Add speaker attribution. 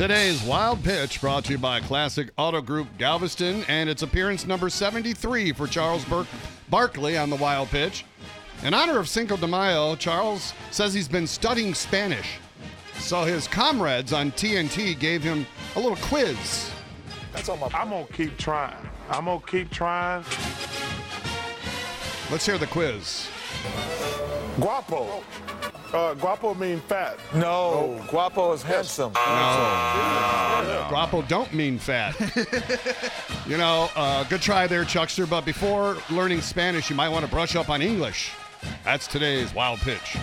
Speaker 1: Today's Wild Pitch brought to you by Classic Auto Group Galveston and its appearance number 73 for Charles Burke Barkley on the Wild Pitch. In honor of Cinco de Mayo, Charles says he's been studying Spanish. So his comrades on TNT gave him a little quiz.
Speaker 2: That's on my.
Speaker 3: I'm gonna keep trying. I'm gonna keep trying.
Speaker 1: Let's hear the quiz.
Speaker 3: Guapo. Uh, guapo mean fat.
Speaker 2: No, Guapo is handsome. No.
Speaker 1: Guapo don't mean fat. you know, uh, good try there, Chuckster. But before learning Spanish, you might want to brush up on English. That's today's Wild Pitch.